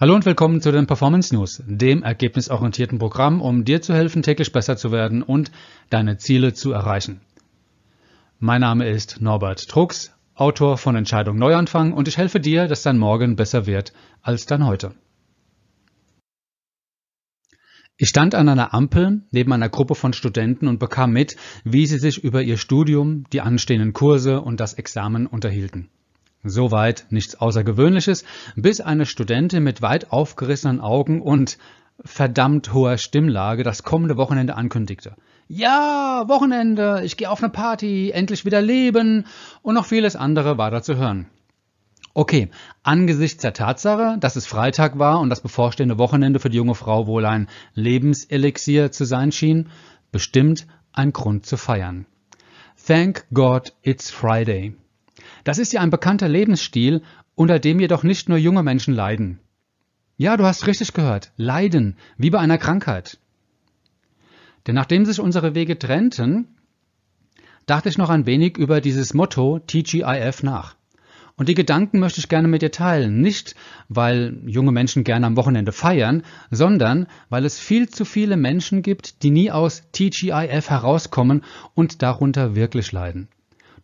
Hallo und willkommen zu den Performance News, dem ergebnisorientierten Programm, um dir zu helfen, täglich besser zu werden und deine Ziele zu erreichen. Mein Name ist Norbert Trucks, Autor von Entscheidung Neuanfang und ich helfe dir, dass dein Morgen besser wird als dein heute. Ich stand an einer Ampel neben einer Gruppe von Studenten und bekam mit, wie sie sich über ihr Studium, die anstehenden Kurse und das Examen unterhielten. Soweit nichts Außergewöhnliches, bis eine Studentin mit weit aufgerissenen Augen und verdammt hoher Stimmlage das kommende Wochenende ankündigte. Ja, Wochenende, ich gehe auf eine Party, endlich wieder leben und noch vieles andere war da zu hören. Okay, angesichts der Tatsache, dass es Freitag war und das bevorstehende Wochenende für die junge Frau wohl ein Lebenselixier zu sein schien, bestimmt ein Grund zu feiern. Thank God it's Friday. Das ist ja ein bekannter Lebensstil, unter dem jedoch nicht nur junge Menschen leiden. Ja, du hast richtig gehört, leiden, wie bei einer Krankheit. Denn nachdem sich unsere Wege trennten, dachte ich noch ein wenig über dieses Motto TGIF nach. Und die Gedanken möchte ich gerne mit dir teilen, nicht weil junge Menschen gerne am Wochenende feiern, sondern weil es viel zu viele Menschen gibt, die nie aus TGIF herauskommen und darunter wirklich leiden.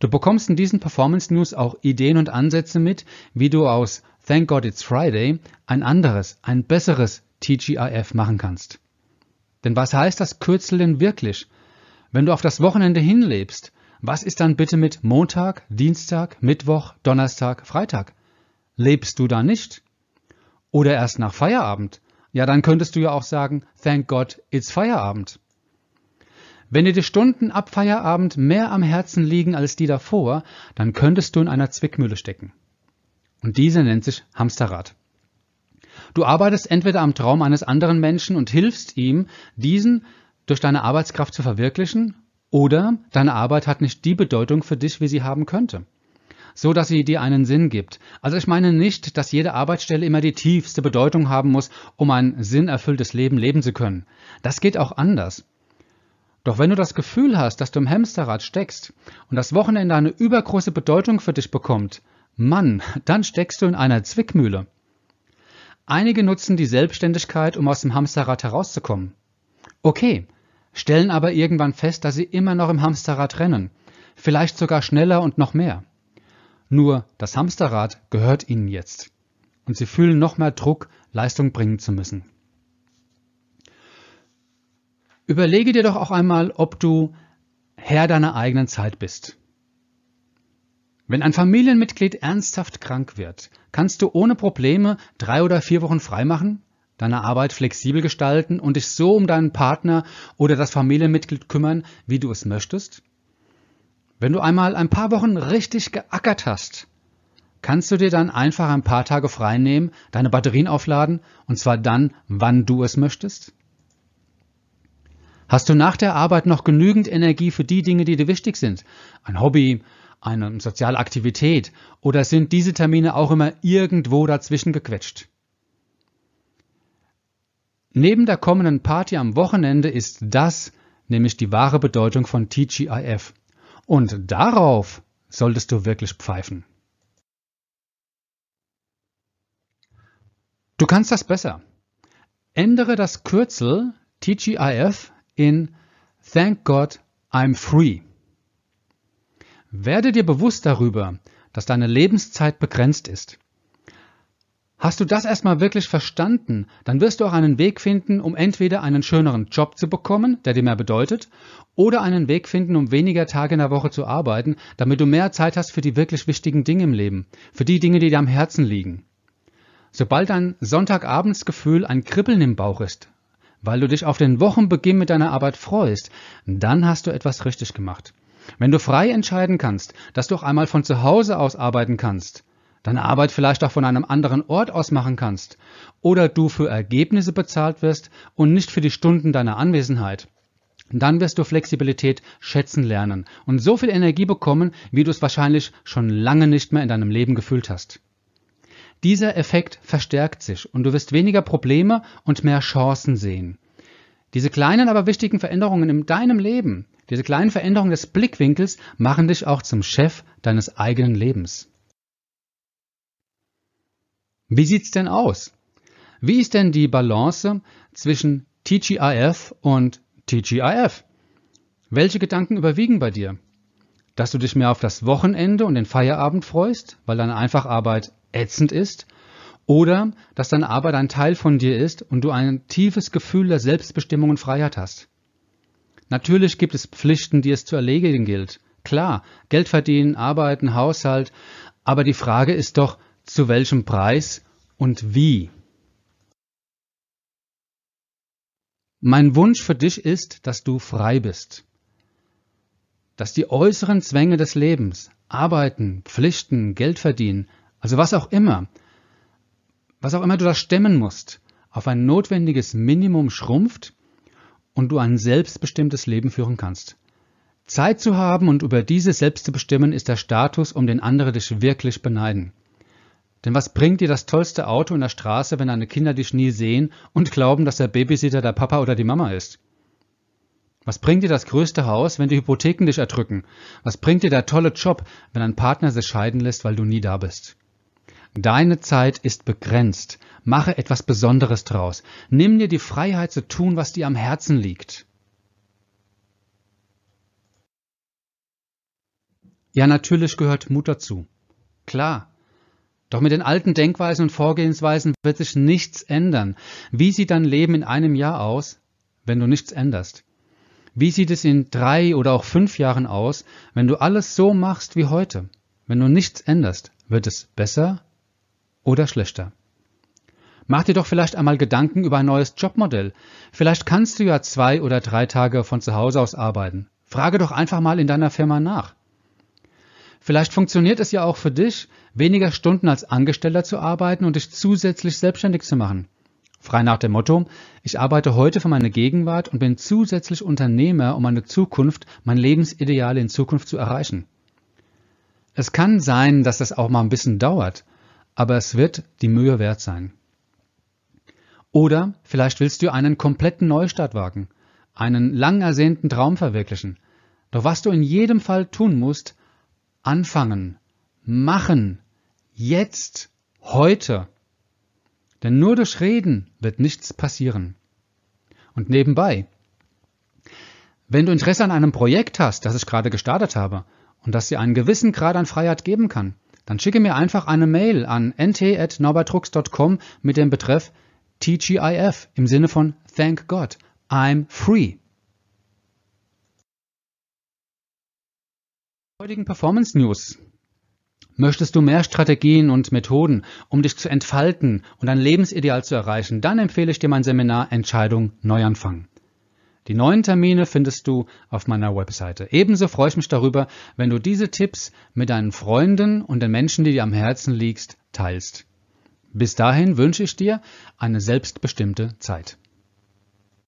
Du bekommst in diesen Performance News auch Ideen und Ansätze mit, wie du aus Thank God It's Friday ein anderes, ein besseres TGIF machen kannst. Denn was heißt das Kürzel denn wirklich? Wenn du auf das Wochenende hinlebst, was ist dann bitte mit Montag, Dienstag, Mittwoch, Donnerstag, Freitag? Lebst du da nicht? Oder erst nach Feierabend? Ja, dann könntest du ja auch sagen, Thank God It's Feierabend. Wenn dir die Stunden ab Feierabend mehr am Herzen liegen als die davor, dann könntest du in einer Zwickmühle stecken. Und diese nennt sich Hamsterrad. Du arbeitest entweder am Traum eines anderen Menschen und hilfst ihm, diesen durch deine Arbeitskraft zu verwirklichen, oder deine Arbeit hat nicht die Bedeutung für dich, wie sie haben könnte. So dass sie dir einen Sinn gibt. Also ich meine nicht, dass jede Arbeitsstelle immer die tiefste Bedeutung haben muss, um ein sinnerfülltes Leben leben zu können. Das geht auch anders. Doch wenn du das Gefühl hast, dass du im Hamsterrad steckst und das Wochenende eine übergroße Bedeutung für dich bekommt, Mann, dann steckst du in einer Zwickmühle. Einige nutzen die Selbstständigkeit, um aus dem Hamsterrad herauszukommen. Okay, stellen aber irgendwann fest, dass sie immer noch im Hamsterrad rennen, vielleicht sogar schneller und noch mehr. Nur das Hamsterrad gehört ihnen jetzt. Und sie fühlen noch mehr Druck, Leistung bringen zu müssen. Überlege dir doch auch einmal, ob du Herr deiner eigenen Zeit bist. Wenn ein Familienmitglied ernsthaft krank wird, kannst du ohne Probleme drei oder vier Wochen freimachen, deine Arbeit flexibel gestalten und dich so um deinen Partner oder das Familienmitglied kümmern, wie du es möchtest? Wenn du einmal ein paar Wochen richtig geackert hast, kannst du dir dann einfach ein paar Tage frei nehmen, deine Batterien aufladen, und zwar dann, wann du es möchtest? Hast du nach der Arbeit noch genügend Energie für die Dinge, die dir wichtig sind? Ein Hobby, eine soziale Aktivität oder sind diese Termine auch immer irgendwo dazwischen gequetscht? Neben der kommenden Party am Wochenende ist das nämlich die wahre Bedeutung von TGIF. Und darauf solltest du wirklich pfeifen. Du kannst das besser. Ändere das Kürzel TGIF in Thank God I'm Free. Werde dir bewusst darüber, dass deine Lebenszeit begrenzt ist. Hast du das erstmal wirklich verstanden, dann wirst du auch einen Weg finden, um entweder einen schöneren Job zu bekommen, der dir mehr bedeutet, oder einen Weg finden, um weniger Tage in der Woche zu arbeiten, damit du mehr Zeit hast für die wirklich wichtigen Dinge im Leben, für die Dinge, die dir am Herzen liegen. Sobald dein Sonntagabendsgefühl ein Kribbeln im Bauch ist, weil du dich auf den Wochenbeginn mit deiner Arbeit freust, dann hast du etwas richtig gemacht. Wenn du frei entscheiden kannst, dass du auch einmal von zu Hause aus arbeiten kannst, deine Arbeit vielleicht auch von einem anderen Ort aus machen kannst, oder du für Ergebnisse bezahlt wirst und nicht für die Stunden deiner Anwesenheit, dann wirst du Flexibilität schätzen lernen und so viel Energie bekommen, wie du es wahrscheinlich schon lange nicht mehr in deinem Leben gefühlt hast. Dieser Effekt verstärkt sich und du wirst weniger Probleme und mehr Chancen sehen. Diese kleinen, aber wichtigen Veränderungen in deinem Leben, diese kleinen Veränderungen des Blickwinkels machen dich auch zum Chef deines eigenen Lebens. Wie sieht's denn aus? Wie ist denn die Balance zwischen TGIF und TGIF? Welche Gedanken überwiegen bei dir? Dass du dich mehr auf das Wochenende und den Feierabend freust, weil deine Einfacharbeit ätzend ist? Oder dass deine Arbeit ein Teil von dir ist und du ein tiefes Gefühl der Selbstbestimmung und Freiheit hast? Natürlich gibt es Pflichten, die es zu erledigen gilt. Klar, Geld verdienen, arbeiten, Haushalt. Aber die Frage ist doch, zu welchem Preis und wie? Mein Wunsch für dich ist, dass du frei bist. Dass die äußeren Zwänge des Lebens, Arbeiten, Pflichten, Geld verdienen, also was auch immer, was auch immer du da stemmen musst, auf ein notwendiges Minimum schrumpft und du ein selbstbestimmtes Leben führen kannst. Zeit zu haben und über diese selbst zu bestimmen, ist der Status, um den andere dich wirklich beneiden. Denn was bringt dir das tollste Auto in der Straße, wenn deine Kinder dich nie sehen und glauben, dass der Babysitter der Papa oder die Mama ist? Was bringt dir das größte Haus, wenn die Hypotheken dich erdrücken? Was bringt dir der tolle Job, wenn ein Partner sich scheiden lässt, weil du nie da bist? Deine Zeit ist begrenzt. Mache etwas Besonderes draus. Nimm dir die Freiheit zu tun, was dir am Herzen liegt. Ja, natürlich gehört Mut dazu. Klar. Doch mit den alten Denkweisen und Vorgehensweisen wird sich nichts ändern. Wie sieht dein Leben in einem Jahr aus, wenn du nichts änderst? Wie sieht es in drei oder auch fünf Jahren aus, wenn du alles so machst wie heute? Wenn du nichts änderst, wird es besser oder schlechter? Mach dir doch vielleicht einmal Gedanken über ein neues Jobmodell. Vielleicht kannst du ja zwei oder drei Tage von zu Hause aus arbeiten. Frage doch einfach mal in deiner Firma nach. Vielleicht funktioniert es ja auch für dich, weniger Stunden als Angestellter zu arbeiten und dich zusätzlich selbstständig zu machen. Frei nach dem Motto, ich arbeite heute für meine Gegenwart und bin zusätzlich Unternehmer, um meine Zukunft, mein Lebensideal in Zukunft zu erreichen. Es kann sein, dass das auch mal ein bisschen dauert, aber es wird die Mühe wert sein. Oder vielleicht willst du einen kompletten Neustart wagen, einen lang ersehnten Traum verwirklichen. Doch was du in jedem Fall tun musst, anfangen, machen, jetzt, heute. Denn nur durch Reden wird nichts passieren. Und nebenbei, wenn du Interesse an einem Projekt hast, das ich gerade gestartet habe und das dir einen gewissen Grad an Freiheit geben kann, dann schicke mir einfach eine Mail an nt.norbertrux.com mit dem Betreff TGIF im Sinne von Thank God, I'm free. heutigen Performance News. Möchtest du mehr Strategien und Methoden, um dich zu entfalten und ein Lebensideal zu erreichen, dann empfehle ich dir mein Seminar Entscheidung Neuanfang. Die neuen Termine findest du auf meiner Webseite. Ebenso freue ich mich darüber, wenn du diese Tipps mit deinen Freunden und den Menschen, die dir am Herzen liegst, teilst. Bis dahin wünsche ich dir eine selbstbestimmte Zeit.